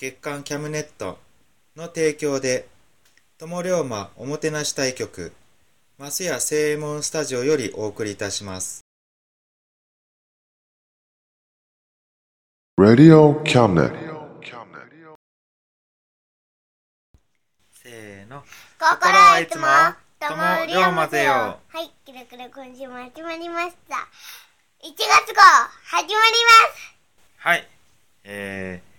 月刊キャムネットの提供で友龍馬おもてなし対局マスヤ正右衛門スタジオよりお送りいたします Radio Cabinet. せーの心はいつも友龍馬ぜよはい、キラキラ今週も始まりました。1月号始まりますはい。えー、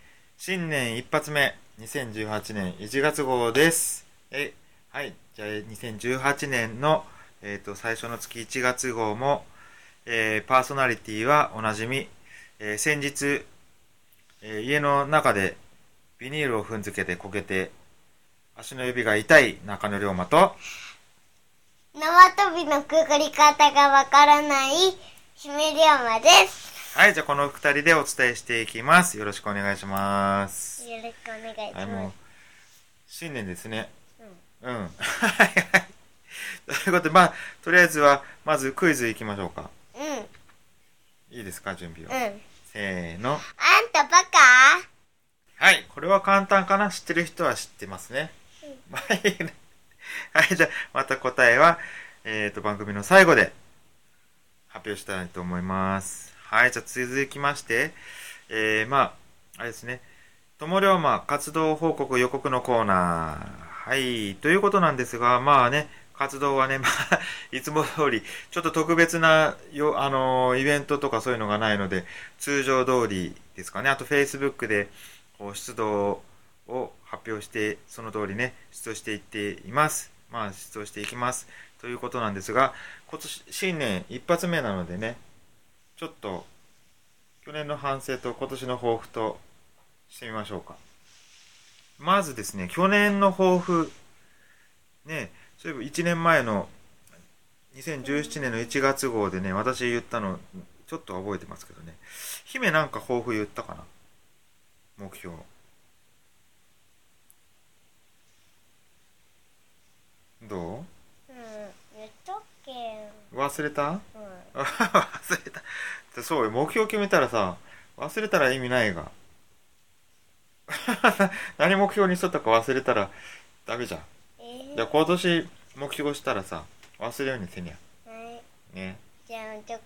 新年一発目、2018年1月号です。え、はい。じゃあ、2018年の、えっ、と、最初の月1月号も、えー、パーソナリティはおなじみ、えー先日、え家の中でビニールを踏んづけてこけて、足の指が痛い中野龍馬と、縄跳びのくぐり方がわからない姫龍馬です。はい。じゃあ、この二人でお伝えしていきます。よろしくお願いします。よろしくお願いします。、新年ですね。うん。はいはい。ということで、まあ、とりあえずは、まずクイズいきましょうか。うん、うん。いいですか、準備は。あんせーの。たバカ？はい、これは簡単かな？知ってる人は知ってますね。はい。はい、じゃあ、また答えは、えっ、と、番組の最後で発表したいと思います。はい、じゃあ続きまして、えー、まあ、あれですね。友龍馬活動報告予告のコーナー。はい、ということなんですが、まあね、活動はね、まあ、いつも通り、ちょっと特別なよ、あのイベントとかそういうのがないので、通常通りですかね。あと、Facebook で、こう出動を発表して、その通りね、出動していっています。まあ、出動していきます。ということなんですが、今年、新年一発目なのでね、ちょっと、去年の反省と今年の抱負としてみましょうか。まずですね、去年の抱負、ね、そういえば1年前の2017年の1月号でね、私言ったの、ちょっと覚えてますけどね、姫なんか抱負言ったかな？目標。どう？ん、言っとっけう忘れた？うん。忘れた。そうよ、目標決めたらさ、忘れたら意味ないが。何目標にしとったか忘れたらダメじゃん。えじゃあ今年目標したらさ、忘れるようにせにゃ。はい。ね。じゃあ、ちょ、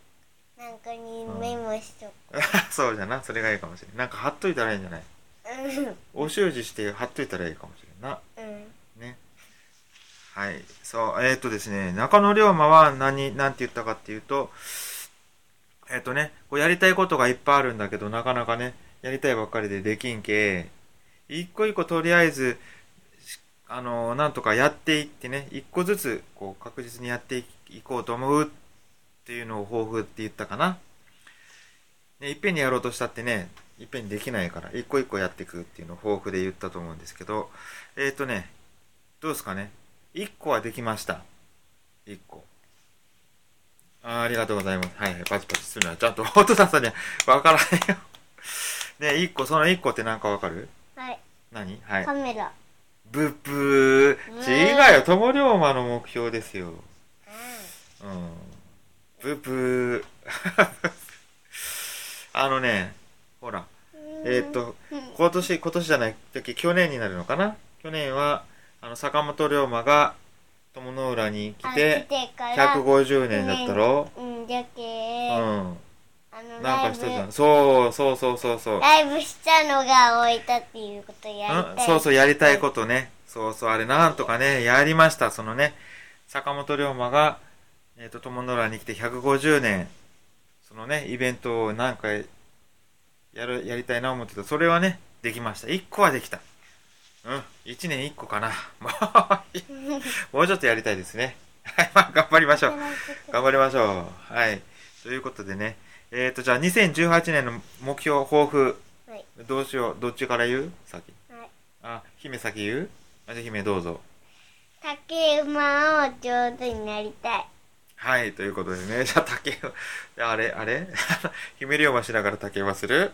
なんかにメモしと そうじゃな、それがいいかもしれん。なんか貼っといたらいいんじゃない？く。うん。お習字して貼っといたらいいかもしれんな。うん。はい。そう、えっ、とですね、中野龍馬は何、なんて言ったかっていうと、えっ、とね、こうやりたいことがいっぱいあるんだけど、なかなかね、やりたいばっかりでできんけ、一個一個とりあえず、あのなんとかやっていってね、一個ずつ、こう、確実にやっていこうと思うっていうのを抱負って言ったかな。ね、いっぺんにやろうとしたってね、いっぺんにできないから、一個一個やっていくっていうのを抱負で言ったと思うんですけど、えっ、とね、どうですかね？一個はできました。一個。あーありがとうございます。はいはい、パチパチするのはちゃんと 音出さにはわからないよ。ね一個、その一個ってなんかわかる？はい。何？はいカ。メラ。ブッブー。違うよ。友龍馬の目標ですよ。うん。ブッブー。あのね、ほら、えーっと、今年、今年じゃない時、去年になるのかな？去年は、あの、坂本龍馬が友の浦に来て、150年だったろ？うん、じゃけ、うん。なんかしたじゃん。そう、そうそうそうそう。ライブしたのが置いたっていうことやりうんたい。そうそう、やりたいことね。そうそう、あれなんとかね、やりました。そのね、坂本龍馬が、えっ、と、友の浦に来て150年、そのね、イベントを何回やる、やりたいな思ってた。それはね、できました。1個はできた。うん、1年1個かな。もう、もうちょっとやりたいですね。はい、まあ、頑張りましょう。頑張りましょう。はい。ということでね、えっ、と、じゃあ、2018年の目標、抱負、はい。どうしよう？どっちから言う？先。はい。あ、姫先言う？あ、じゃあ姫どうぞ。竹馬を上手になりたい。はい、ということでね、じゃあ竹馬、あれ、あれ？姫龍馬しながら竹馬する？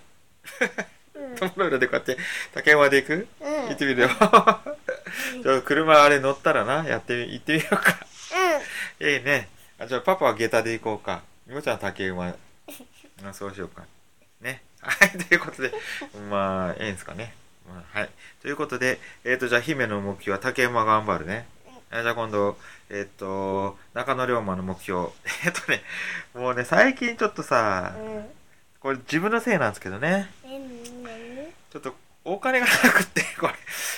うん。友の浦でこうやって竹馬で行く？うん。行ってみるよ。じゃあ車あれ乗ったらな、やってみ、行ってみようか。ええね。あじゃあパパは下駄で行こうか。みもちゃんは竹馬。あそうしようか。ね。はい、ということで、まあ、ええんすかね。まあ、はい。ということで、えっ、と、じゃあ姫の目標は竹馬頑張るね。あじゃあ今度、えっ、と、中野龍馬の目標。えっ、とね、もうね、最近ちょっとさう、ん。これ自分のせいなんですけどね。ちょっとお金がなくって、これ、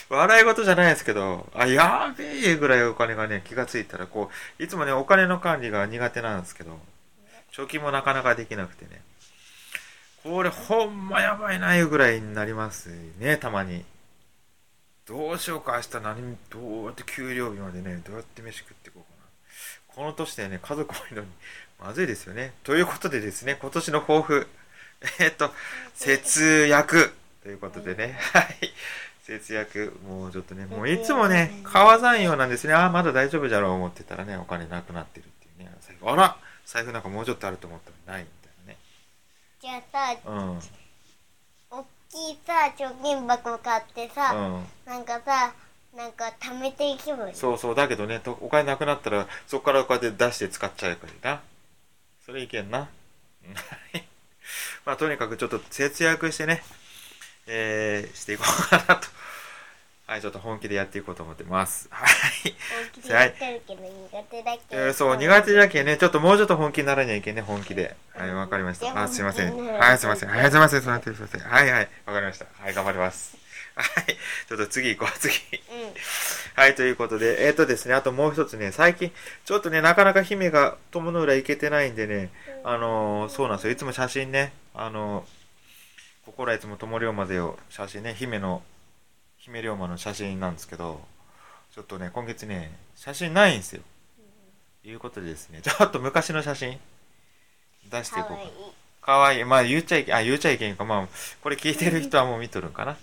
笑い事じゃないですけど、あ、やべえぐらいお金がね、気がついたら、こう、いつもね、お金の管理が苦手なんですけど、貯金もなかなかできなくてね、これほんまやばいないうぐらいになりますね、たまに。どうしようか、明日何、どうやって給料日までね、どうやって飯食っていこうかな。この年でね、家族多いのに、まずいですよね。ということでですね、今年の抱負、えっと、節約ということでね、はい。節約、もうちょっとね、もういつもね、川山用なんですね。ああ、まだ大丈夫じゃろう思ってたらね、お金なくなってるっていうね。財布あら財布なんかもうちょっとあると思ったらないみじゃあさ、たいなね。おっきいさ、貯金箱買ってさ、うん。うん。なんかさ、なんか貯めていけばいい。そうそう、だけどね、とお金なくなったら、そこからこうやって出して使っちゃうからな。それいけんな。まあ、とにかくちょっと節約してね、えー、していこうかなと。はい、ちょっと本気でやっていこうと思ってます。はい。大きいやってるけど苦手だけど。えーそう、苦手じゃけんね、ちょっともうちょっと本気にならにゃいけんね、本気で。はい、わかりました。あ、すいません。はい、すいません。はい、すいません。すいません。すいません。はい、はい、わかりました。はい、頑張ります。はい、ちょっと次行こう、次。うん。はい、ということで、えっ、とですね、あともう一つね、最近、ちょっとね、なかなか姫が友の浦行けてないんでね、あのーそうなんですよ。いつも写真ね、あのー心はいつも友龍馬でよ、写真ね、姫の、姫龍馬の写真なんですけど、ちょっとね、今月ね、写真ないんですよ。いうことでですね、ちょっと昔の写真、出していこうかかわいい。かわいい。まあ言っちゃいけん、あ、言っちゃいけんか。まあ、これ聞いてる人はもう見とるんかな。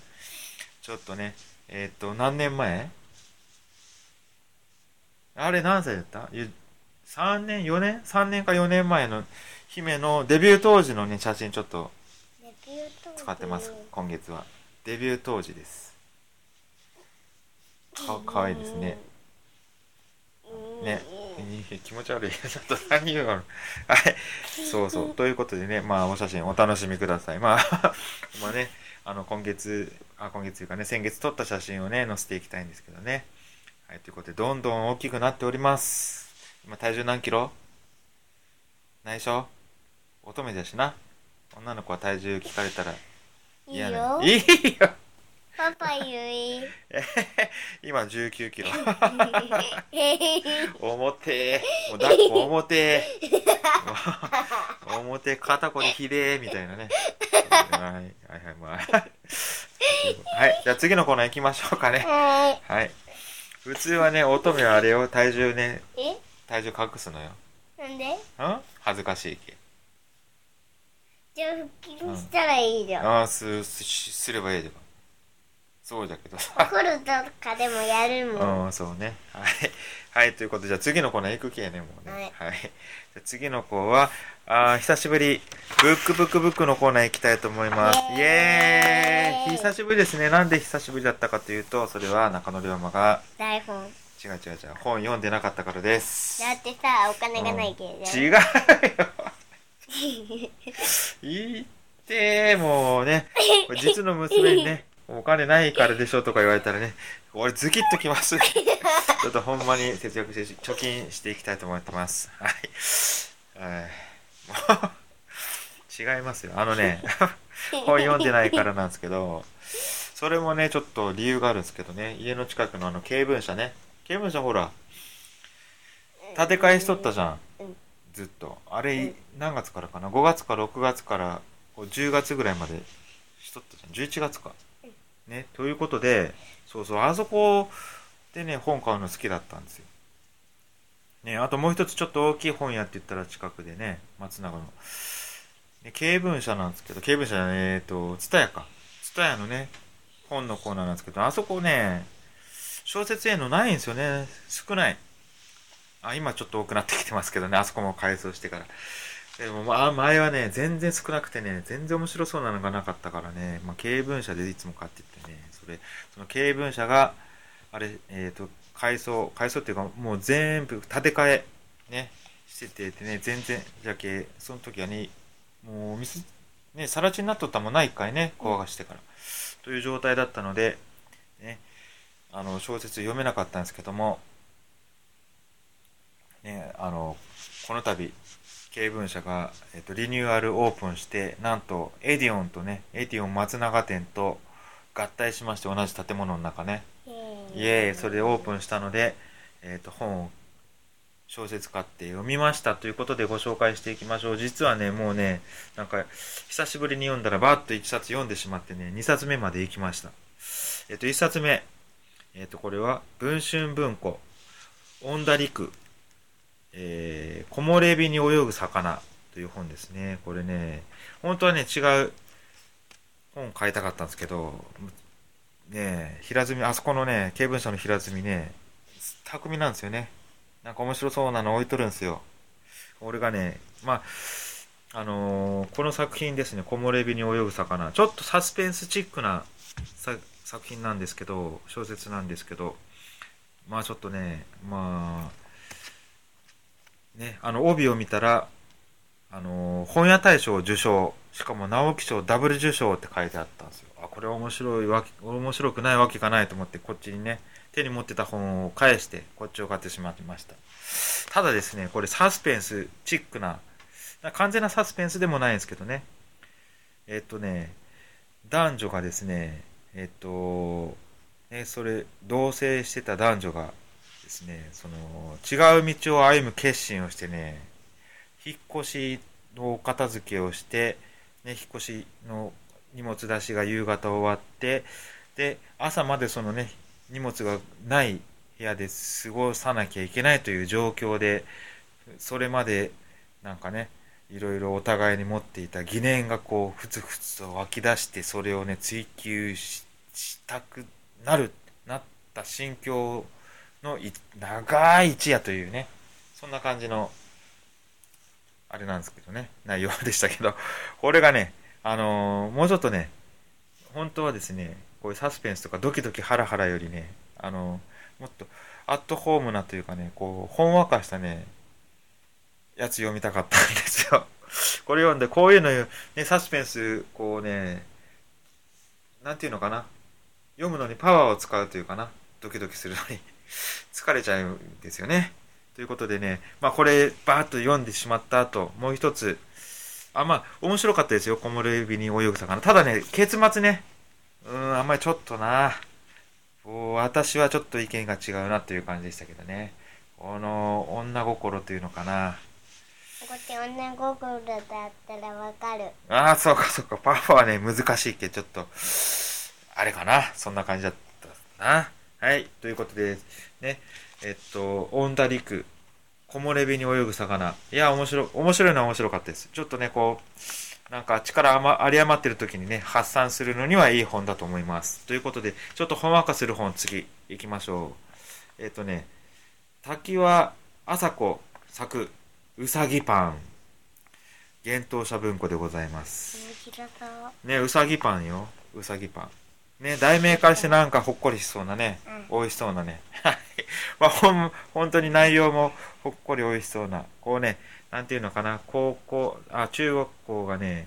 ちょっとね、えーっと、何年前？あれ何歳だった？ゆ ?3 年 ?4 年 ?3 年か4年前の姫のデビュー当時のね、写真ちょっとデビュー使ってます。今月は。デビュー当時です。か、かわいいですね。うんね。気持ち悪い。ちょっと何言うのはい。そうそう。ということでね、まあ、お写真お楽しみください。まあ、まあね、あの、今月、あ、今月というかね、先月撮った写真をね、載せていきたいんですけどね。はい、ということで、どんどん大きくなっております。今、体重何キロ？内緒乙女だしな。女の子は体重聞かれたらいい嫌なよ。いいよパパ言い。今19キロ。え 重てー。もう抱っこ重てー。も う重て肩こりひでーみたいなね。はい、はい、はい、まあ。はい、じゃあ次のコーナー行きましょうかね。ははい。普通はね、乙女はあれよ、体重ね、体重隠すのよ。なんで？ん？恥ずかしいけ。じゃあ腹筋したらいいじゃん。ああ、す、す、すればいいでば。そうだけどさお風呂とかでもやるもん。うん、そうね。はい。はい、ということで、じゃあ次のコーナー行くけね、もうね。ははい。じゃあ次の子は、あー久しぶり、ブックブックブックのコーナー行きたいと思います。イイエエーイ久しぶりですね。なんで久しぶりだったかというと、それは中野龍馬が、台本。違う違う違う、本読んでなかったからです。だってさ、お金がないけど。違うよ。言って、もうね、実の娘にね、お金ないからでしょとか言われたらね、俺ズキッときます。ちょっとほんまに節約して貯金していきたいと思ってます。はい。違いますよ。あのね、本読んでないからなんですけど、それもね、ちょっと理由があるんですけどね、家の近くのあの、経文社ね。経文社ほら、建て替えしとったじゃん。うんずっと。あれ、何月からかな ?5 月か6月からこう10月ぐらいまでしとったじゃん。11月か。ね。ということで、そうそう、あそこでね、本買うの好きだったんですよ。ね、あともう一つちょっと大きい本屋って言ったら近くでね、松永の。ね、経文社なんですけど、経文社ね、えっと、ツタヤか。ツタヤのね、本のコーナーなんですけど、あそこね、小説へのないんですよね。少ない。あ、今ちょっと多くなってきてますけどね、あそこも改装してから。でも、まあ、前はね、全然少なくてね、全然面白そうなのがなかったからね、まあ、経文社でいつも買ってってね、それ、その経文社が、あれ、えっ、と、改装、改装っていうか、もう全部建て替え、ね、しててね、全然、じゃけ、その時はね、もう、み、ね、さら地になっとったもんない、一回ね、壊がしてから。という状態だったので、ね、あの、小説読めなかったんですけども、ね、あの、この度、啓文社が、えっと、リニューアルオープンして、なんと、エディオンとね、エディオン松永店と合体しまして、同じ建物の中ね、イエーイ、それでオープンしたので、えっと、本を小説買って読みましたということでご紹介していきましょう。実はね、もうね、なんか、久しぶりに読んだらバーッと1冊読んでしまってね、2冊目まで行きました。えっと、1冊目、えっと、これは、文春文庫、恩田陸、えー、木漏れ日に泳ぐ魚という本ですね。これね、本当はね、違う本買いたかったんですけど、ね、平積み、あそこのね、経文社の平積みね、巧みなんですよね。なんか面白そうなの置いとるんですよ。俺がね、まあ、あのーこの作品ですね、木漏れ日に泳ぐ魚。ちょっとサスペンスチックな作品なんですけど、小説なんですけど、まあちょっとね、まあ、ね、あの、帯を見たら、あのー本屋大賞受賞、しかも直木賞ダブル受賞って書いてあったんですよ。あ、これ面白いわけ、面白くないわけがないと思って、こっちにね、手に持ってた本を返して、こっちを買ってしまいました。ただですね、これサスペンスチックな、完全なサスペンスでもないんですけどね。えっとね、男女がですね、えっと、ね、それ、同棲してた男女がですね、その、違う道を歩む決心をしてね、引っ越しのお片付けをして、ね、引っ越しの荷物出しが夕方終わって、で、朝までそのね、荷物がない部屋で過ごさなきゃいけないという状況で、それまでなんかね、いろいろお互いに持っていた疑念がこう、ふつふつと湧き出して、それをね、追求ししたくなる、なった心境をの長い一夜というね、そんな感じの、あれなんですけどね、内容でしたけど、これがね、あのーもうちょっとね、本当はですね、こういうサスペンスとかドキドキハラハラよりね、あのーもっとアットホームなというかね、こう、ほんわかしたね、やつ読みたかったんですよ。これ読んで、こういうの、ね、サスペンス、こうね、なんていうのかな。読むのにパワーを使うというかな。ドキドキするのに。疲れちゃうんですよね。ということでね、まあこれ、バーッと読んでしまった後、もう一つ、あ、まあ、面白かったですよ。木漏れ日に泳ぐ魚。ただね、結末ね、うーん、あんまりちょっとな、私はちょっと意見が違うなっていう感じでしたけどね。この、女心というのかな。こっち女心だったらわかる。ああ、そうかそうか。パパはね、難しいけど、ちょっと、あれかな。そんな感じだったな。はい。ということで、ね。えっと、オンダリク、木漏れ日に泳ぐ魚。いや、面白い、面白いのは面白かったです。ちょっとね、こう、なんか力余有り余ってる時にね、発散するのにはいい本だと思います。ということで、ちょっとほんわかする本次行きましょう。えっ、とね、滝は朝子作うさぎパン。幻冬舎文庫でございます。ね、うさぎパンよ。うさぎパン。ね、題名からしてなんかほっこりしそうなね、美味しそうなね。はい。まあ、ほん、本当に内容もほっこり美味しそうな。こうね、なんていうのかな、高校、あ、中学校がね、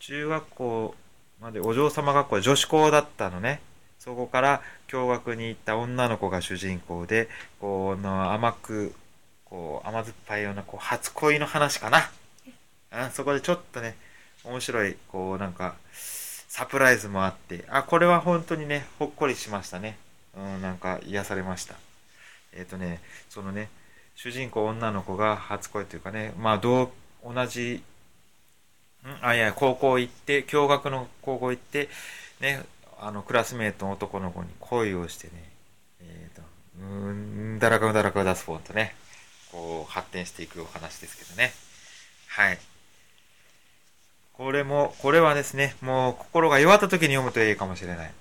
中学校までお嬢様学校で女子校だったのね。そこから共学に行った女の子が主人公で、こうの甘く、こう甘酸っぱいような、こう初恋の話かな。うん、そこでちょっとね、面白い、こうなんか、サプライズもあって、あ、これは本当にね、ほっこりしましたね。うん、なんか癒されました。えっ、とね、そのね、主人公女の子が初恋というかね、まあ、同、同じ、んあ、いや、高校行って、共学の高校行って、ね、あの、クラスメートの男の子に恋をしてね、えっ、と、うん、だらかうだらかを出すフォンとね、こう、発展していくお話ですけどね。はい。これも、これはですね、もう心が弱った時に読むといいかもしれない。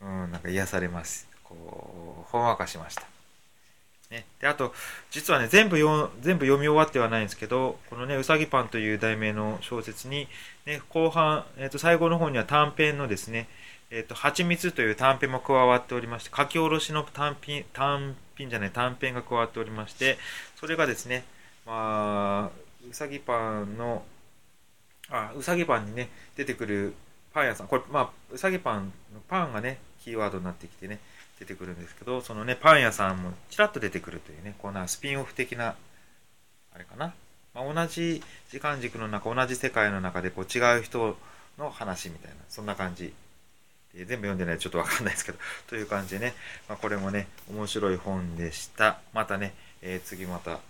うん、なんか癒されます。こう、ほんわかしました。ね。で、あと、実はね、全部読、全部読み終わってはないんですけど、このね、うさぎパンという題名の小説に、ね、後半、えっ、と、最後の方には短編のですね、えっ、と、蜂蜜という短編も加わっておりまして、書き下ろしの単品、単品じゃない、短編が加わっておりまして、それがですね、まあ、うさぎパンの、あ、うさぎパンにね、出てくるパン屋さん、これ、まあ、うさぎパンのパンがね、キーワードになってきてね、出てくるんですけど、そのね、パン屋さんもちらっと出てくるというね、こんなスピンオフ的な、あれかな。まあ、同じ時間軸の中、同じ世界の中でこう違う人の話みたいな、そんな感じ。全部読んでないとちょっとわかんないですけど、という感じでね、まあ、これもね、面白い本でした。またね、えー次また、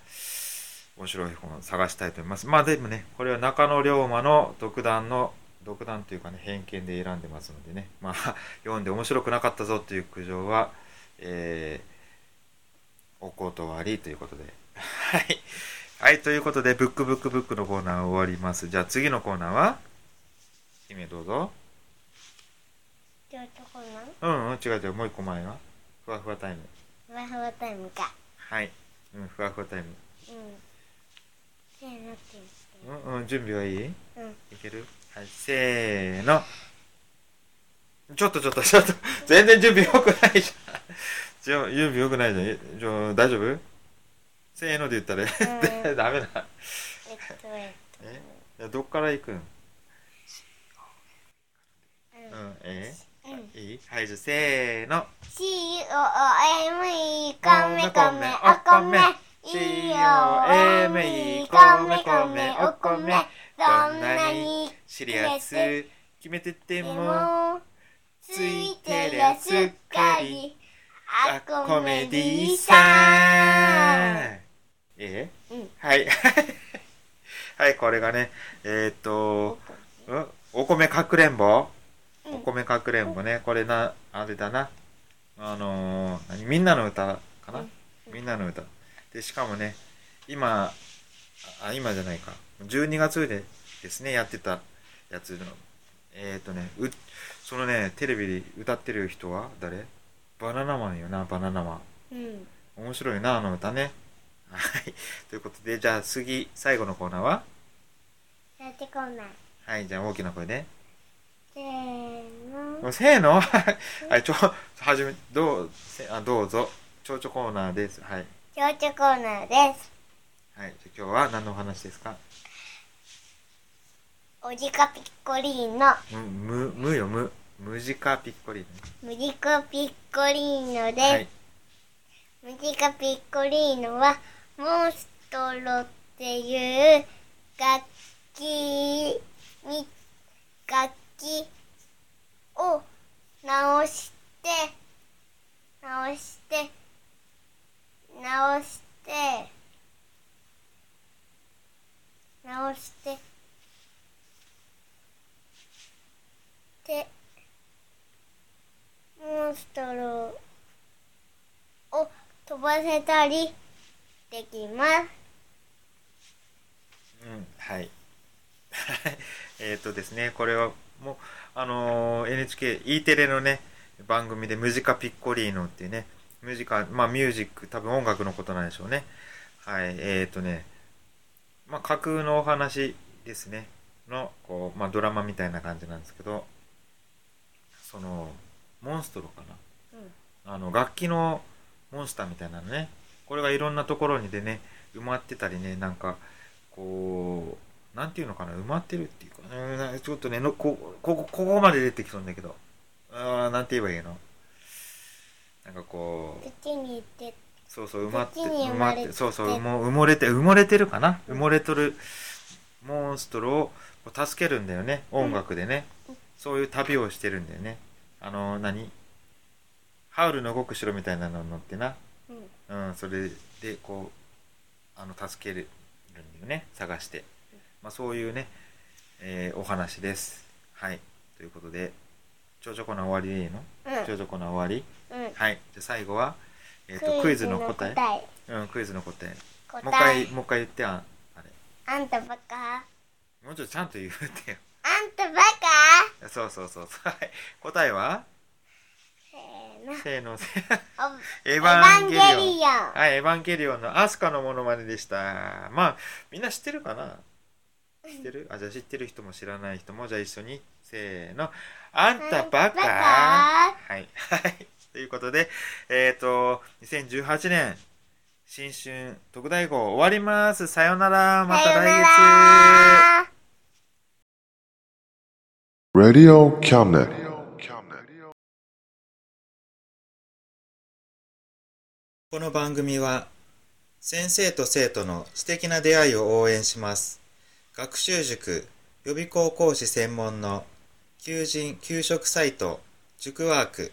面白い本を探したいと思います。まあでもね、これは中野龍馬の独断の、独断というかね、偏見で選んでますのでね、まあ、読んで面白くなかったぞという苦情は、えー、お断りということで。はい。はい、ということで、ブックブックブックのコーナー終わります。じゃあ次のコーナーは姫どうぞ。うん、うん、違う違う、もう一個前は？ふわふわタイム。ふわふわタイムか。はい。うん、ふわふわタイム。うん。せーのって言って。うん、うん、準備はいい？うん。いける？はい、せーの。ちょっとちょっとちょっと、全然準備良くないじゃん。じゃ準備良くないじゃんえ。じゃあ大丈夫？せーので言ったら、うん ダメだ。えっと、えっえ？いやどっから行くん？と。うん、えうん。うん。いい？はい、じゃあせーの。メコメお米 C-O-M-E コメコメお米どんなにシリアス決めててもついてりゃすっかりあコメディさんえうんはいはいこれがねえーっとうんお米かくれんぼうんお米かくれんぼねこれなあれだなあのーみんなの歌かな、うんみんなの歌でしかもね今あ今じゃないか。12月でですねやってたやつの。えーっとねうそのねテレビで歌ってる人は誰？バナナマンよなバナナマン。うん。面白いなあの歌ね。はい。ということでじゃあ次最後のコーナーは？やってこない。はいじゃあ大きな声でせーの。せーの？はいちょはじめどうせあどうぞ。ちょうちょコーナーです。はいちょうちょコーナーです。はいじゃあ今日は何のお話ですか？おじかピッコリーノむむむよむ。ムジカピッコリームジカピッコリーノノです、はい。ムジカピッコリーノはモンストロっていう楽器に楽器を直して直して直して直してでモンストロを飛ばせたりできます。うんはい えっとですね、これはもう、あのー NHK、E テレのね、番組でムジカピッコリーノっていうね、ムジカ、まあミュージック、多分音楽のことなんでしょうね。はい、えっ、とね、まあ架空のお話ですね、の、こう、まあドラマみたいな感じなんですけど、その、モンストロかな。あの、楽器のモンスターみたいなのね、これがいろんなところにでね、埋まってたりね、なんか、こう、なんていうのかな、埋まってるっていうか、うんちょっとね、のこここここまで出てきそうだけど、あーなんて言えばいいの？なんかこう、土に行ってそうそう、埋まって、埋まってて、そうそう、埋も埋もれて、埋もれてるかな？埋もれとるモンストロを助けるんだよね、音楽でね。そういう旅をしてるんだよね。あの、何？ハウルの動く城みたいなのに乗ってな。うん。うん、それでこうあの助けるんだよね探して、まあ、そういうね、えーお話です。はい。ということでちょうちょこな終わりでいいの、うん。ちょうちょこな終わり？うん。はい。じゃあ最後は、えー、とクイズの答え。え。うんクイズの答え。答え。もう一回もう一回言ってああれ。あんたバカ？もうちょっとちゃんと言ってよ。あんたバカ？そうそうそうそう。はい。答えは？せーの。エヴァンゲリオン。はい、エヴァンゲリオンのアスカのモノマネでした。まあ、みんな知ってるかな？知ってる？あ、じゃあ知ってる人も知らない人も、じゃあ一緒に、せーの。あんたバカ。バカ。はい。はい。ということで、えっ、と、2018年、新春特大号終わります。さよなら。また来月。ら Radio Cabinet. この番組は先生と生徒の素敵な出会いを応援します学習塾予備校講師専門の求人・給食サイト塾ワーク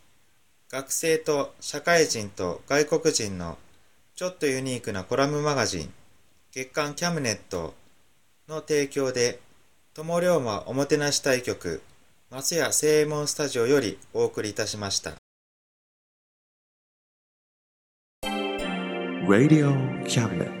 学生と社会人と外国人のちょっとユニークなコラムマガジン月刊キャムネットの提供で友龍馬おもてなし対局松屋正右衛門スタジオよりお送りいたしました Radio Cabinet.